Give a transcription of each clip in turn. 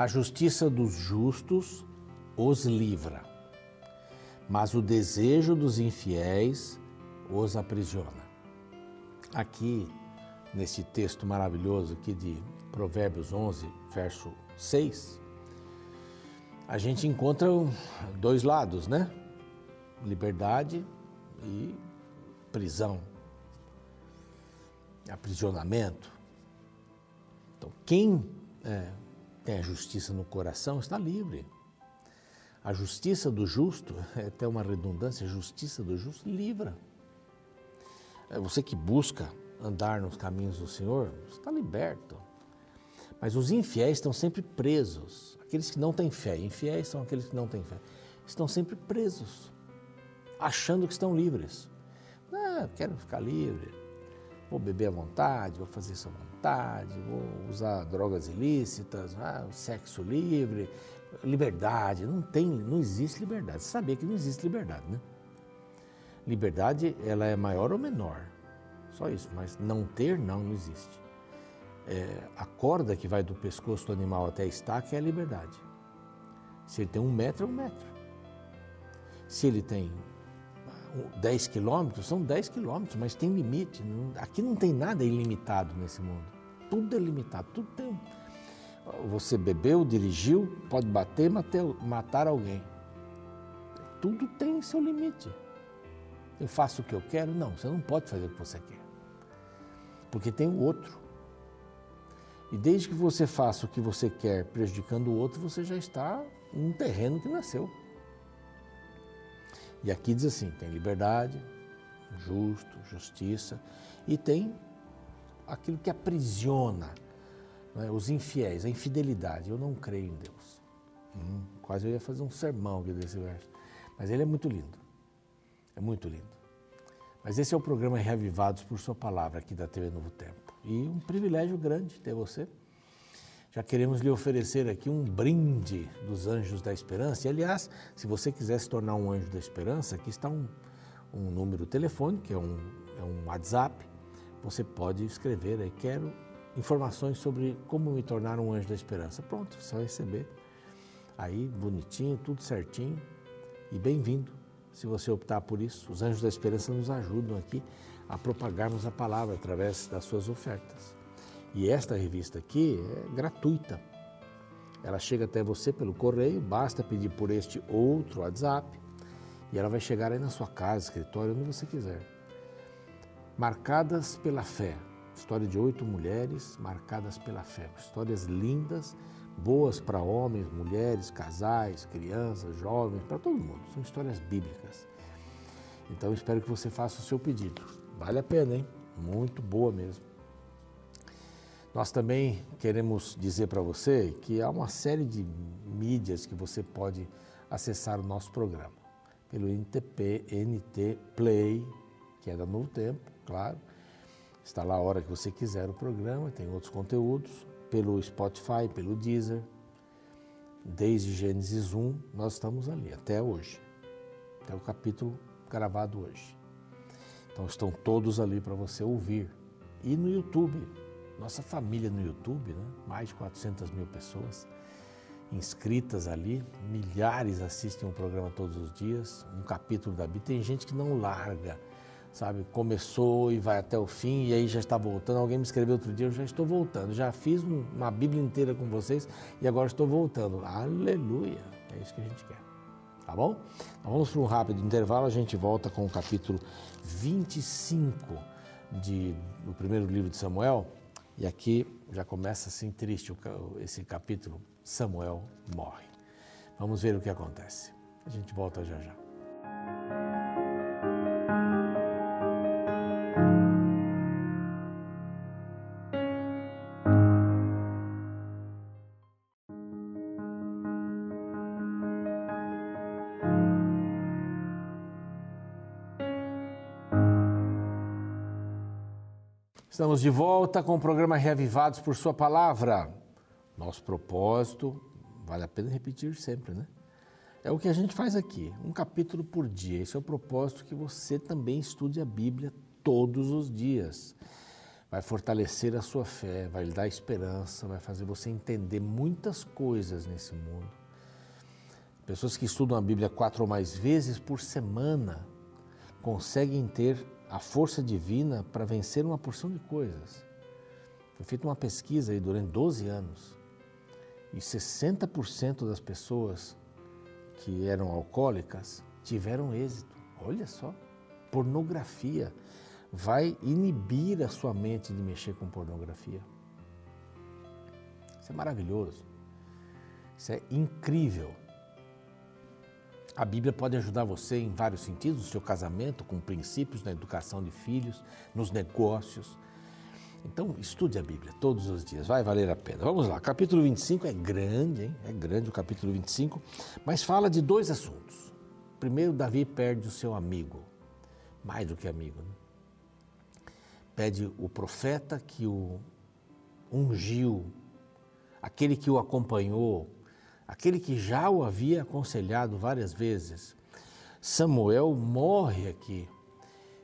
A justiça dos justos os livra, mas o desejo dos infiéis os aprisiona. Aqui, nesse texto maravilhoso aqui de Provérbios 11, verso 6, a gente encontra dois lados, né? Liberdade e prisão, aprisionamento. Então, quem é, tem a justiça no coração está livre. A justiça do justo, é até uma redundância, a justiça do justo livra. É você que busca andar nos caminhos do Senhor, está liberto. Mas os infiéis estão sempre presos. Aqueles que não têm fé, infiéis são aqueles que não têm fé, estão sempre presos, achando que estão livres. Ah, quero ficar livre, vou beber à vontade, vou fazer isso à vontade, vou usar drogas ilícitas, ah, sexo livre, liberdade. Não tem, não existe liberdade. Você sabia que não existe liberdade, né? Liberdade, ela é maior ou menor, só isso, mas não ter, não, não existe. É, a corda que vai do pescoço do animal até a estaca é a liberdade. Se ele tem um metro, é um metro. Se ele tem 10 quilômetros, são 10 quilômetros, mas tem limite. Aqui não tem nada ilimitado nesse mundo. Tudo é limitado, tudo tem. Você bebeu, dirigiu, pode bater, matar alguém. Tudo tem seu limite. Eu faço o que eu quero? Não, você não pode fazer o que você quer. Porque tem o outro. E desde que você faça o que você quer prejudicando o outro, você já está num terreno que nasceu. E aqui diz assim: tem liberdade, justo, justiça, e tem aquilo que aprisiona né, os infiéis, a infidelidade. Eu não creio em Deus. Hum, quase eu ia fazer um sermão aqui desse verso. Mas ele é muito lindo. É muito lindo. Mas esse é o programa Reavivados por Sua Palavra aqui da TV Novo Tempo. E um privilégio grande ter você. Já queremos lhe oferecer aqui um brinde dos Anjos da Esperança. E, aliás, se você quiser se tornar um Anjo da Esperança, aqui está um, um número telefônico, que é um, é um WhatsApp. Você pode escrever aí, quero informações sobre como me tornar um Anjo da Esperança. Pronto, você vai receber aí, bonitinho, tudo certinho. E bem-vindo, se você optar por isso. Os Anjos da Esperança nos ajudam aqui a propagarmos a palavra através das suas ofertas. E esta revista aqui é gratuita. Ela chega até você pelo correio, basta pedir por este outro WhatsApp e ela vai chegar aí na sua casa, escritório, onde você quiser. Marcadas pela fé. História de oito mulheres marcadas pela fé. Histórias lindas, boas para homens, mulheres, casais, crianças, jovens, para todo mundo. São histórias bíblicas. Então espero que você faça o seu pedido. Vale a pena, hein? Muito boa mesmo. Nós também queremos dizer para você que há uma série de mídias que você pode acessar o nosso programa. Pelo NTP, NT Play, que é da Novo Tempo, claro. Está lá a hora que você quiser o programa, tem outros conteúdos. Pelo Spotify, pelo Deezer. Desde Gênesis 1, nós estamos ali, até hoje. Até o capítulo gravado hoje. Então estão todos ali para você ouvir. E no YouTube, nossa família no YouTube, né? mais de 400 mil pessoas inscritas ali, milhares assistem o programa todos os dias, um capítulo da Bíblia. Tem gente que não larga, sabe? Começou e vai até o fim e aí já está voltando. Alguém me escreveu outro dia, eu já estou voltando. Já fiz uma Bíblia inteira com vocês e agora estou voltando. Aleluia! É isso que a gente quer. Tá bom? Então vamos para um rápido intervalo, a gente volta com o capítulo 25 de, do primeiro livro de Samuel e aqui já começa assim triste esse capítulo: Samuel morre. Vamos ver o que acontece. A gente volta já já. Estamos de volta com o programa Reavivados por Sua Palavra. Nosso propósito, vale a pena repetir sempre, né? É o que a gente faz aqui, um capítulo por dia. Esse é o propósito que você também estude a Bíblia todos os dias. vai fortalecer a sua fé, vai lhe dar esperança, vai fazer você entender muitas coisas nesse mundo. Pessoas que estudam a Bíblia quatro ou mais vezes por semana conseguem ter a força divina para vencer uma porção de coisas. Foi feita uma pesquisa aí durante 12 anos e 60% das pessoas que eram alcoólicas tiveram êxito. Olha só, pornografia vai inibir a sua mente de mexer com pornografia. Isso é maravilhoso. Isso é incrível. A Bíblia pode ajudar você em vários sentidos, no seu casamento, com princípios na educação de filhos, nos negócios. Então, estude a Bíblia todos os dias, vai valer a pena. Vamos lá, capítulo 25 é grande, hein? É grande o capítulo 25, mas fala de dois assuntos. Primeiro, Davi perde o seu amigo, mais do que amigo, né? pede o profeta que o ungiu, aquele que o acompanhou, aquele que já o havia aconselhado várias vezes. Samuel morre aqui.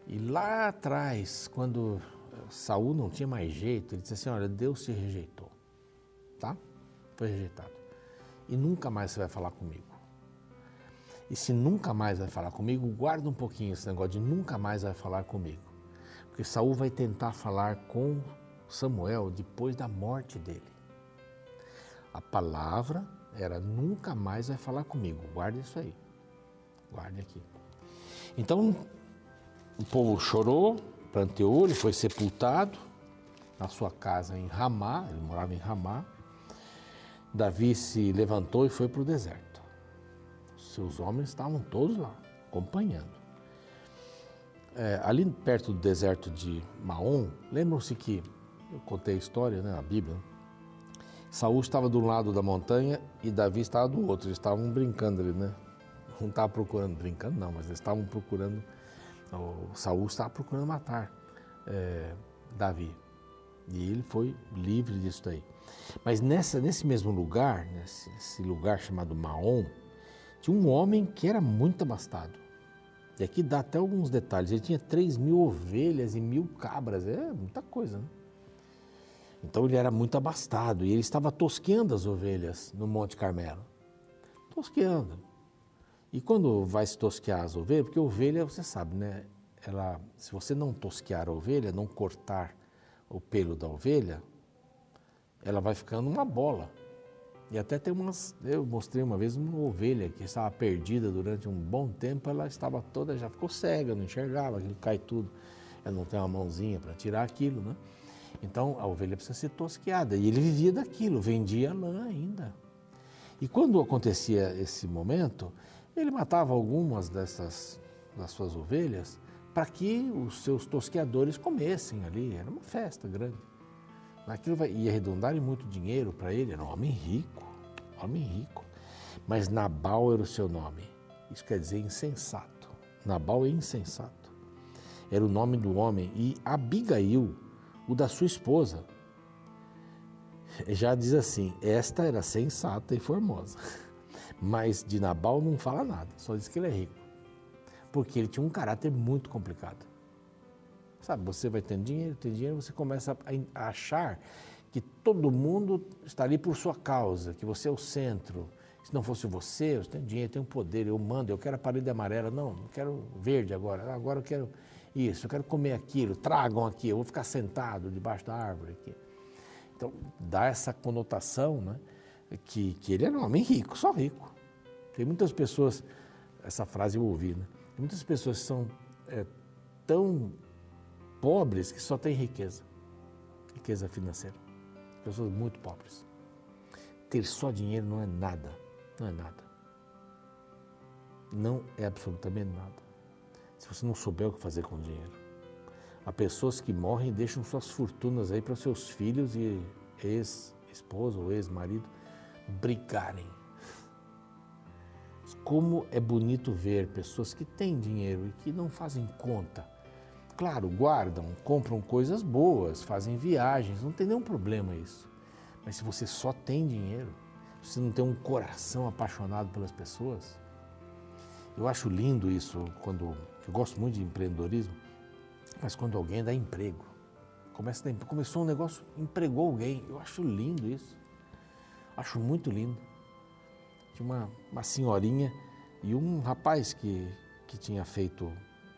E lá atrás, quando Saul não tinha mais jeito, ele disse assim: Olha, Deus se rejeitou. Tá? Foi rejeitado. E nunca mais você vai falar comigo. E se nunca mais vai falar comigo, guarda um pouquinho esse negócio de nunca mais vai falar comigo. Porque Saul vai tentar falar com Samuel depois da morte dele. A palavra era nunca mais vai falar comigo. Guarde isso aí. Guarde aqui. Então, o povo chorou, planteou, ele foi sepultado na sua casa em Ramá, ele morava em Ramá. Davi se levantou e foi para o deserto. Seus homens estavam todos lá, acompanhando. É, ali perto do deserto de Maom, lembram-se que eu contei a história, né, a Bíblia. Saul estava do lado da montanha e Davi estava do outro. Eles estavam brincando ali, né? Não estava procurando, brincando não, mas eles estavam procurando. O Saul estava procurando matar é, Davi e ele foi livre disso daí. Mas nessa, nesse mesmo lugar, nesse lugar chamado Maom, tinha um homem que era muito abastado. E aqui dá até alguns detalhes. Ele tinha 3 mil ovelhas e mil cabras. É muita coisa, né? Então ele era muito abastado e ele estava tosqueando as ovelhas no Monte Carmelo. Tosqueando. E quando vai se tosquear as ovelhas, porque ovelha, você sabe, né? Ela, se você não tosquear a ovelha, não cortar o pelo da ovelha, ela vai ficando uma bola. E até tem umas. Eu mostrei uma vez uma ovelha que estava perdida durante um bom tempo, ela estava toda, já ficou cega, não enxergava, aquilo cai tudo. Ela não tem uma mãozinha para tirar aquilo, né? Então a ovelha precisa ser tosqueada. E ele vivia daquilo, vendia lã ainda. E quando acontecia esse momento, ele matava algumas dessas das suas ovelhas para que os seus tosqueadores comessem ali. Era uma festa grande. Aquilo vai, ia redundar em muito dinheiro para ele, era um homem rico, homem rico. Mas Nabal era o seu nome. Isso quer dizer insensato. Nabal é insensato. Era o nome do homem. E Abigail, o da sua esposa, já diz assim: esta era sensata e formosa. Mas de Nabal não fala nada, só diz que ele é rico. Porque ele tinha um caráter muito complicado. Sabe, você vai tendo dinheiro, tem dinheiro, você começa a achar que todo mundo está ali por sua causa, que você é o centro. Se não fosse você, você tem dinheiro, tem um poder, eu mando, eu quero a parede amarela. Não, não quero verde agora. Agora eu quero isso, eu quero comer aquilo, tragam aqui, eu vou ficar sentado debaixo da árvore aqui. Então, dá essa conotação, né? Que, que ele era um homem rico, só rico. Tem muitas pessoas, essa frase eu ouvi, né? Muitas pessoas são é, tão pobres que só têm riqueza, riqueza financeira. Pessoas muito pobres. Ter só dinheiro não é nada, não é nada. Não é absolutamente nada. Se você não souber o que fazer com o dinheiro. Há pessoas que morrem e deixam suas fortunas aí para seus filhos e ex-esposa ou ex-marido brigarem. Como é bonito ver pessoas que têm dinheiro e que não fazem conta Claro, guardam, compram coisas boas, fazem viagens, não tem nenhum problema isso. Mas se você só tem dinheiro, você não tem um coração apaixonado pelas pessoas, eu acho lindo isso quando eu gosto muito de empreendedorismo, mas quando alguém dá emprego, Começa, começou um negócio, empregou alguém. Eu acho lindo isso. Acho muito lindo. Tinha uma, uma senhorinha e um rapaz que, que tinha feito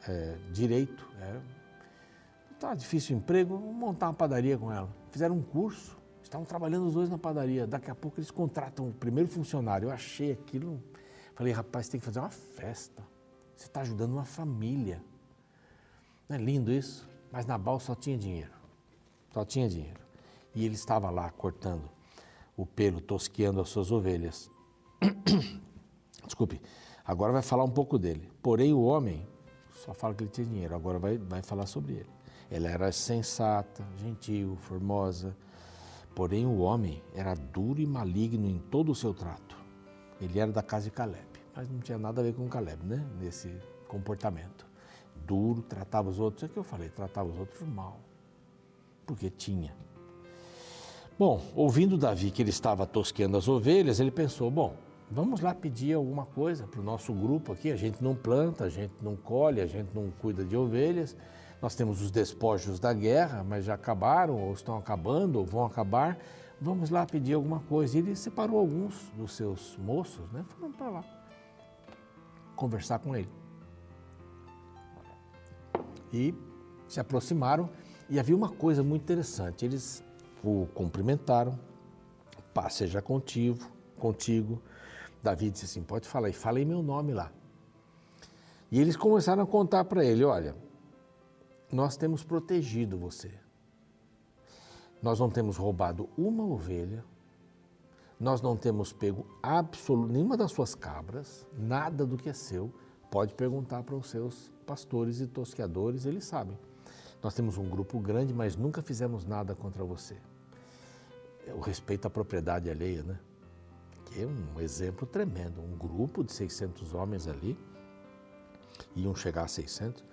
é, direito. É, tá difícil o emprego, vamos montar uma padaria com ela. Fizeram um curso, estavam trabalhando os dois na padaria. Daqui a pouco eles contratam o primeiro funcionário. Eu achei aquilo. Falei, rapaz, tem que fazer uma festa. Você está ajudando uma família. Não é lindo isso? Mas Nabal só tinha dinheiro. Só tinha dinheiro. E ele estava lá cortando o pelo, tosqueando as suas ovelhas. Desculpe, agora vai falar um pouco dele. Porém, o homem só fala que ele tinha dinheiro, agora vai, vai falar sobre ele. Ela era sensata, gentil, formosa. Porém, o homem era duro e maligno em todo o seu trato. Ele era da casa de Caleb, mas não tinha nada a ver com Caleb, né? Nesse comportamento. Duro, tratava os outros, é o que eu falei, tratava os outros mal. Porque tinha. Bom, ouvindo Davi que ele estava tosqueando as ovelhas, ele pensou: bom, vamos lá pedir alguma coisa para o nosso grupo aqui. A gente não planta, a gente não colhe, a gente não cuida de ovelhas. Nós temos os despojos da guerra, mas já acabaram, ou estão acabando, ou vão acabar. Vamos lá pedir alguma coisa. E ele separou alguns dos seus moços, né? Foram para lá conversar com ele. E se aproximaram e havia uma coisa muito interessante. Eles o cumprimentaram, paz seja contigo, contigo. Davi disse assim: pode falar, e falei meu nome lá. E eles começaram a contar para ele: olha, nós temos protegido você. Nós não temos roubado uma ovelha, nós não temos pego absolutamente nenhuma das suas cabras, nada do que é seu. Pode perguntar para os seus pastores e tosqueadores, eles sabem. Nós temos um grupo grande, mas nunca fizemos nada contra você. O respeito à propriedade alheia, né? Que é um exemplo tremendo. Um grupo de 600 homens ali, iam chegar a 600,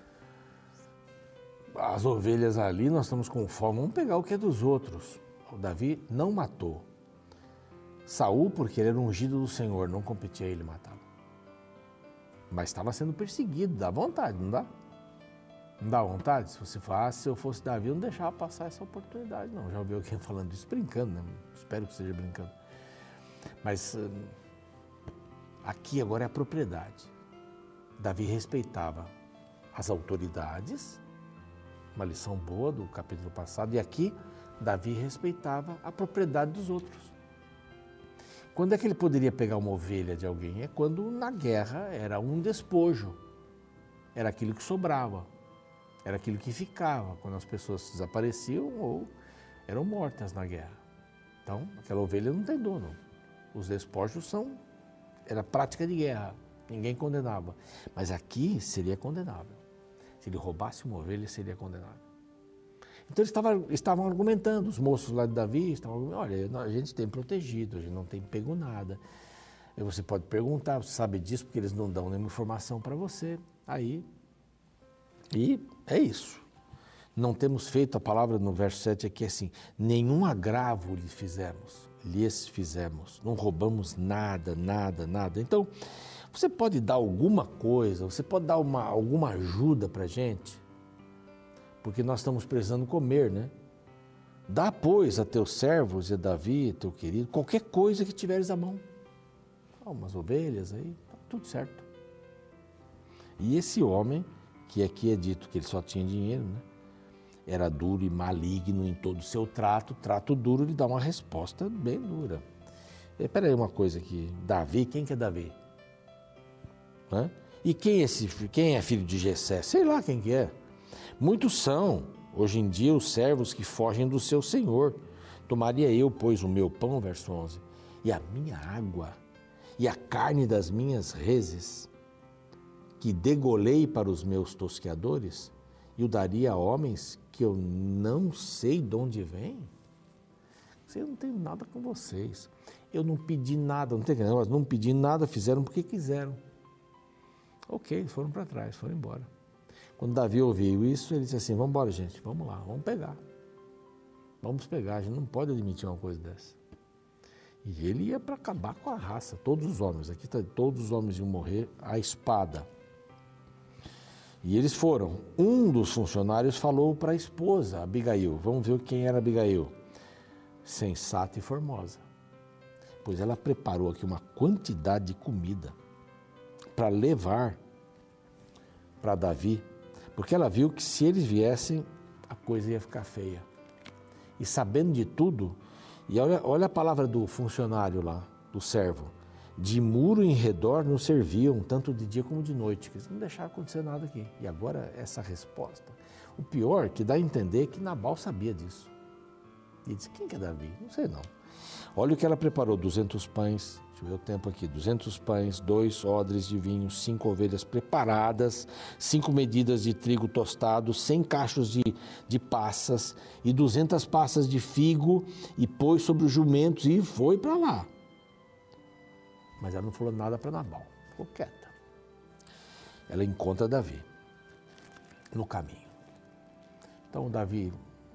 as ovelhas ali, nós estamos com fome, vamos pegar o que é dos outros. O Davi não matou. Saul, porque ele era ungido do Senhor, não competia ele matá-lo. Mas estava sendo perseguido, dá vontade, não dá? Não dá vontade? Se você falasse, se eu fosse Davi, eu não deixava passar essa oportunidade, não. Já ouviu alguém falando isso brincando, né? Espero que seja brincando. Mas hum, aqui agora é a propriedade. Davi respeitava as autoridades uma lição boa do capítulo passado. E aqui, Davi respeitava a propriedade dos outros. Quando é que ele poderia pegar uma ovelha de alguém? É quando na guerra era um despojo, era aquilo que sobrava, era aquilo que ficava quando as pessoas desapareciam ou eram mortas na guerra. Então, aquela ovelha não tem dono. Os despojos são era prática de guerra, ninguém condenava. Mas aqui seria condenável. Se ele roubasse uma ovelha, seria condenado. Então eles estavam, estavam argumentando, os moços lá de Davi estavam olha, a gente tem protegido, a gente não tem pego nada. Você pode perguntar, você sabe disso, porque eles não dão nenhuma informação para você. Aí, e é isso. Não temos feito, a palavra no verso 7 aqui é assim, nenhum agravo lhe fizemos, lhes fizemos, não roubamos nada, nada, nada. Então, você pode dar alguma coisa, você pode dar uma, alguma ajuda para gente? Porque nós estamos precisando comer, né? Dá, pois, a teus servos e a Davi, teu querido, qualquer coisa que tiveres à mão. Umas ovelhas aí, tá tudo certo. E esse homem, que aqui é dito que ele só tinha dinheiro, né? Era duro e maligno em todo o seu trato. Trato duro, ele dá uma resposta bem dura. Espera aí uma coisa aqui. Davi, quem que é Davi? Né? E quem é, esse, quem é filho de Jessé? Sei lá quem que é. Muitos são, hoje em dia, os servos que fogem do seu senhor. Tomaria eu, pois, o meu pão, verso 11, e a minha água, e a carne das minhas reses, que degolei para os meus tosqueadores, e o daria a homens que eu não sei de onde vêm? Eu não tenho nada com vocês. Eu não pedi nada, não tem negócio, não pedi nada, fizeram porque quiseram. Ok, foram para trás, foram embora. Quando Davi ouviu isso, ele disse assim: Vamos embora, gente, vamos lá, vamos pegar. Vamos pegar, a gente não pode admitir uma coisa dessa. E ele ia para acabar com a raça, todos os homens. Aqui está, todos os homens iam morrer à espada. E eles foram. Um dos funcionários falou para a esposa, Abigail. Vamos ver quem era Abigail. Sensata e formosa. Pois ela preparou aqui uma quantidade de comida para levar para Davi, porque ela viu que se eles viessem, a coisa ia ficar feia. E sabendo de tudo, e olha, olha a palavra do funcionário lá, do servo de muro em redor nos serviam, tanto de dia como de noite, eles não deixaram acontecer nada aqui. E agora essa resposta. O pior que dá a entender que Nabal sabia disso. E disse, quem que é Davi? Não sei não. Olha o que ela preparou, 200 pães, deixa eu ver o tempo aqui, 200 pães, dois odres de vinho, cinco ovelhas preparadas, cinco medidas de trigo tostado, 100 cachos de, de passas e 200 passas de figo e pôs sobre os jumentos e foi para lá. Mas ela não falou nada para Nabal, ficou quieta. Ela encontra Davi no caminho. Então, Davi,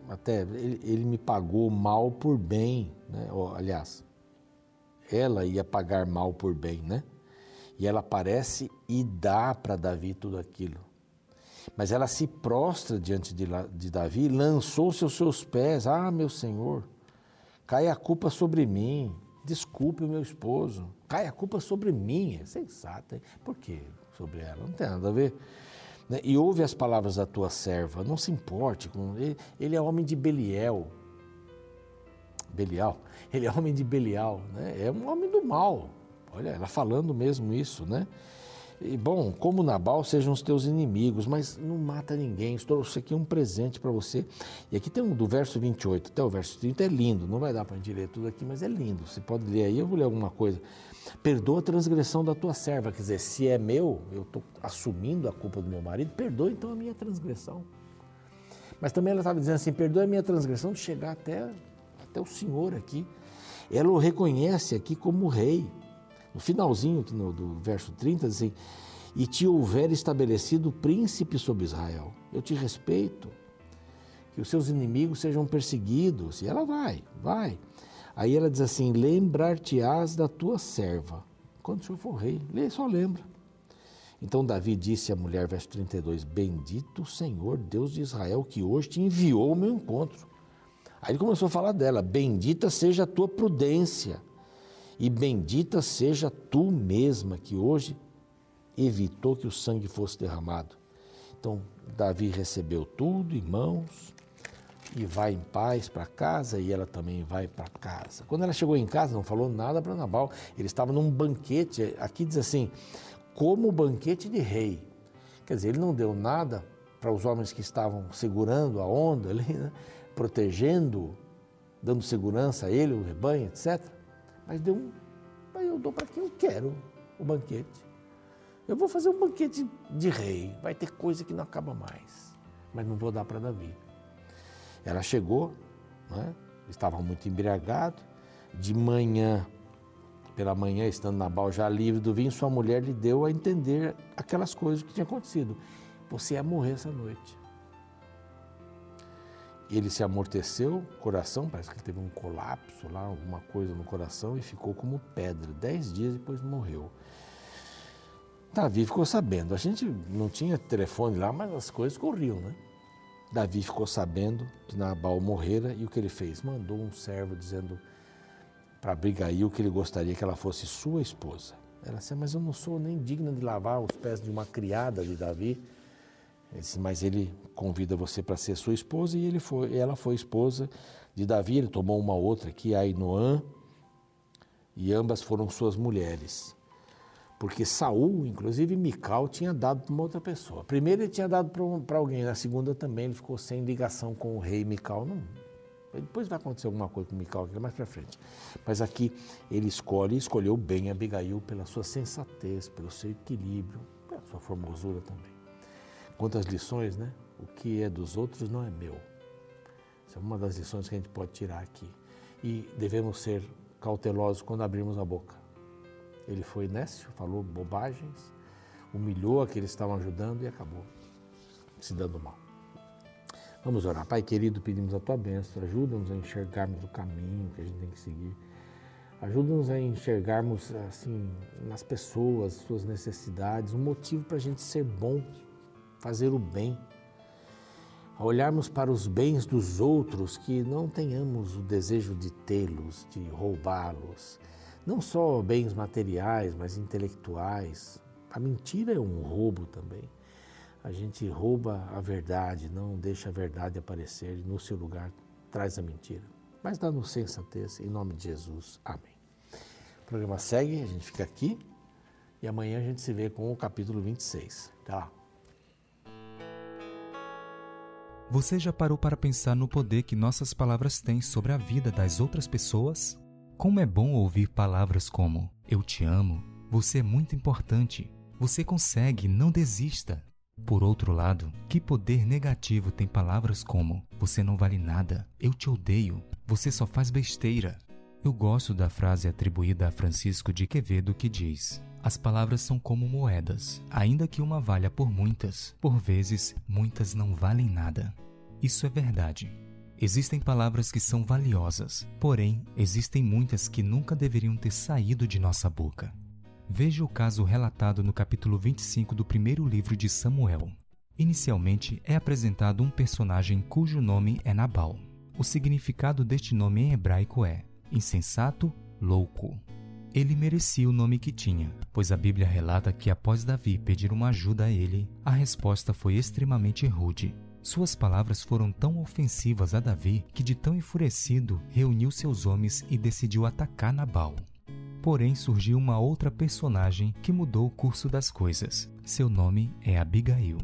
até ele, ele me pagou mal por bem, né? aliás, ela ia pagar mal por bem, né? E ela aparece e dá para Davi tudo aquilo. Mas ela se prostra diante de, de Davi, lançou-se aos seus pés. Ah, meu Senhor, cai a culpa sobre mim. Desculpe o meu esposo. Cai a culpa sobre mim. É sensato. Hein? Por quê sobre ela? Não tem nada a ver. Né? E ouve as palavras da tua serva. Não se importe. Com... Ele, ele é homem de Beliel. Belial. Ele é homem de Belial. Né? É um homem do mal. Olha, ela falando mesmo isso, né? E bom, como Nabal sejam os teus inimigos, mas não mata ninguém. Trouxe aqui um presente para você. E aqui tem um do verso 28 até o verso 30, é lindo. Não vai dar para a gente ler tudo aqui, mas é lindo. Você pode ler aí, eu vou ler alguma coisa. Perdoa a transgressão da tua serva. Quer dizer, se é meu, eu estou assumindo a culpa do meu marido, perdoa então a minha transgressão. Mas também ela estava dizendo assim: perdoa a minha transgressão de chegar até, até o Senhor aqui. Ela o reconhece aqui como rei no finalzinho do verso 30, diz assim, e te houver estabelecido príncipe sobre Israel. Eu te respeito, que os seus inimigos sejam perseguidos. E ela vai, vai. Aí ela diz assim: lembrar-te-ás da tua serva. Quando o senhor for rei, só lembra. Então Davi disse à mulher, verso 32, Bendito o Senhor, Deus de Israel, que hoje te enviou ao meu encontro. Aí ele começou a falar dela, bendita seja a tua prudência e bendita seja tu mesma que hoje evitou que o sangue fosse derramado. Então, Davi recebeu tudo em mãos e vai em paz para casa e ela também vai para casa. Quando ela chegou em casa, não falou nada para Nabal. Ele estava num banquete, aqui diz assim, como banquete de rei. Quer dizer, ele não deu nada para os homens que estavam segurando a onda ali, né? Protegendo, dando segurança a ele, o rebanho, etc mas deu um. Aí eu dou para quem eu quero o banquete. Eu vou fazer um banquete de rei, vai ter coisa que não acaba mais, mas não vou dar para Davi. Ela chegou, né? estava muito embriagado, de manhã, pela manhã, estando na Nabal já livre do vinho, sua mulher lhe deu a entender aquelas coisas que tinham acontecido. Você ia morrer essa noite ele se amorteceu, coração, parece que ele teve um colapso lá, alguma coisa no coração e ficou como pedra. Dez dias depois morreu. Davi ficou sabendo. A gente não tinha telefone lá, mas as coisas corriam, né? Davi ficou sabendo que Nabal morrera e o que ele fez? Mandou um servo dizendo para Abigail que ele gostaria que ela fosse sua esposa. Ela disse, mas eu não sou nem digna de lavar os pés de uma criada de Davi. Mas ele convida você para ser sua esposa e ele foi, ela foi esposa de Davi. Ele tomou uma outra aqui, Ainoã, e ambas foram suas mulheres. Porque Saul, inclusive Mical, tinha dado para uma outra pessoa. Primeiro ele tinha dado para alguém, na segunda também ele ficou sem ligação com o rei Mical. Não, depois vai acontecer alguma coisa com Mical aqui mais para frente. Mas aqui ele escolhe, escolheu bem Abigail pela sua sensatez, pelo seu equilíbrio, pela sua formosura também. Quantas lições, né? O que é dos outros não é meu. Essa é uma das lições que a gente pode tirar aqui. E devemos ser cautelosos quando abrimos a boca. Ele foi nécio, falou bobagens, humilhou aqueles que estavam ajudando e acabou se dando mal. Vamos orar. Pai querido, pedimos a tua bênção. Ajuda-nos a enxergarmos o caminho que a gente tem que seguir. Ajuda-nos a enxergarmos assim nas pessoas, suas necessidades, um motivo para a gente ser bom fazer o bem, a olharmos para os bens dos outros, que não tenhamos o desejo de tê-los, de roubá-los. Não só bens materiais, mas intelectuais. A mentira é um roubo também. A gente rouba a verdade, não deixa a verdade aparecer e no seu lugar traz a mentira. Mas dá-nos sensatez, em nome de Jesus. Amém. O programa segue, a gente fica aqui e amanhã a gente se vê com o capítulo 26. Até lá. Você já parou para pensar no poder que nossas palavras têm sobre a vida das outras pessoas? Como é bom ouvir palavras como: Eu te amo, você é muito importante, você consegue, não desista. Por outro lado, que poder negativo tem palavras como: Você não vale nada, eu te odeio, você só faz besteira. Eu gosto da frase atribuída a Francisco de Quevedo que diz: As palavras são como moedas, ainda que uma valha por muitas, por vezes muitas não valem nada. Isso é verdade. Existem palavras que são valiosas, porém, existem muitas que nunca deveriam ter saído de nossa boca. Veja o caso relatado no capítulo 25 do primeiro livro de Samuel. Inicialmente é apresentado um personagem cujo nome é Nabal. O significado deste nome em hebraico é insensato, louco. Ele merecia o nome que tinha, pois a Bíblia relata que após Davi pedir uma ajuda a ele, a resposta foi extremamente rude. Suas palavras foram tão ofensivas a Davi que, de tão enfurecido, reuniu seus homens e decidiu atacar Nabal. Porém, surgiu uma outra personagem que mudou o curso das coisas. Seu nome é Abigail.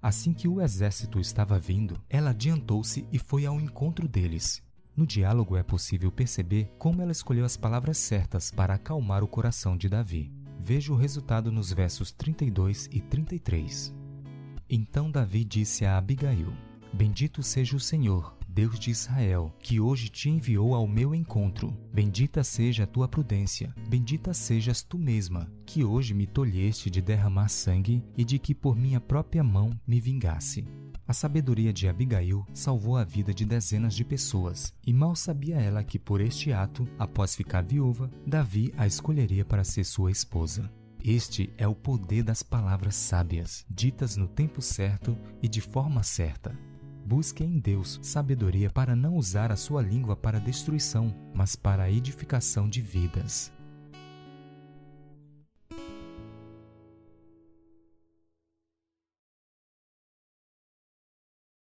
Assim que o exército estava vindo, ela adiantou-se e foi ao encontro deles. No diálogo é possível perceber como ela escolheu as palavras certas para acalmar o coração de Davi. Veja o resultado nos versos 32 e 33. Então Davi disse a Abigail: Bendito seja o Senhor, Deus de Israel, que hoje te enviou ao meu encontro. Bendita seja a tua prudência, bendita sejas tu mesma, que hoje me tolheste de derramar sangue e de que por minha própria mão me vingasse. A sabedoria de Abigail salvou a vida de dezenas de pessoas, e mal sabia ela que por este ato, após ficar viúva, Davi a escolheria para ser sua esposa. Este é o poder das palavras sábias, ditas no tempo certo e de forma certa. Busque em Deus sabedoria para não usar a sua língua para destruição, mas para a edificação de vidas.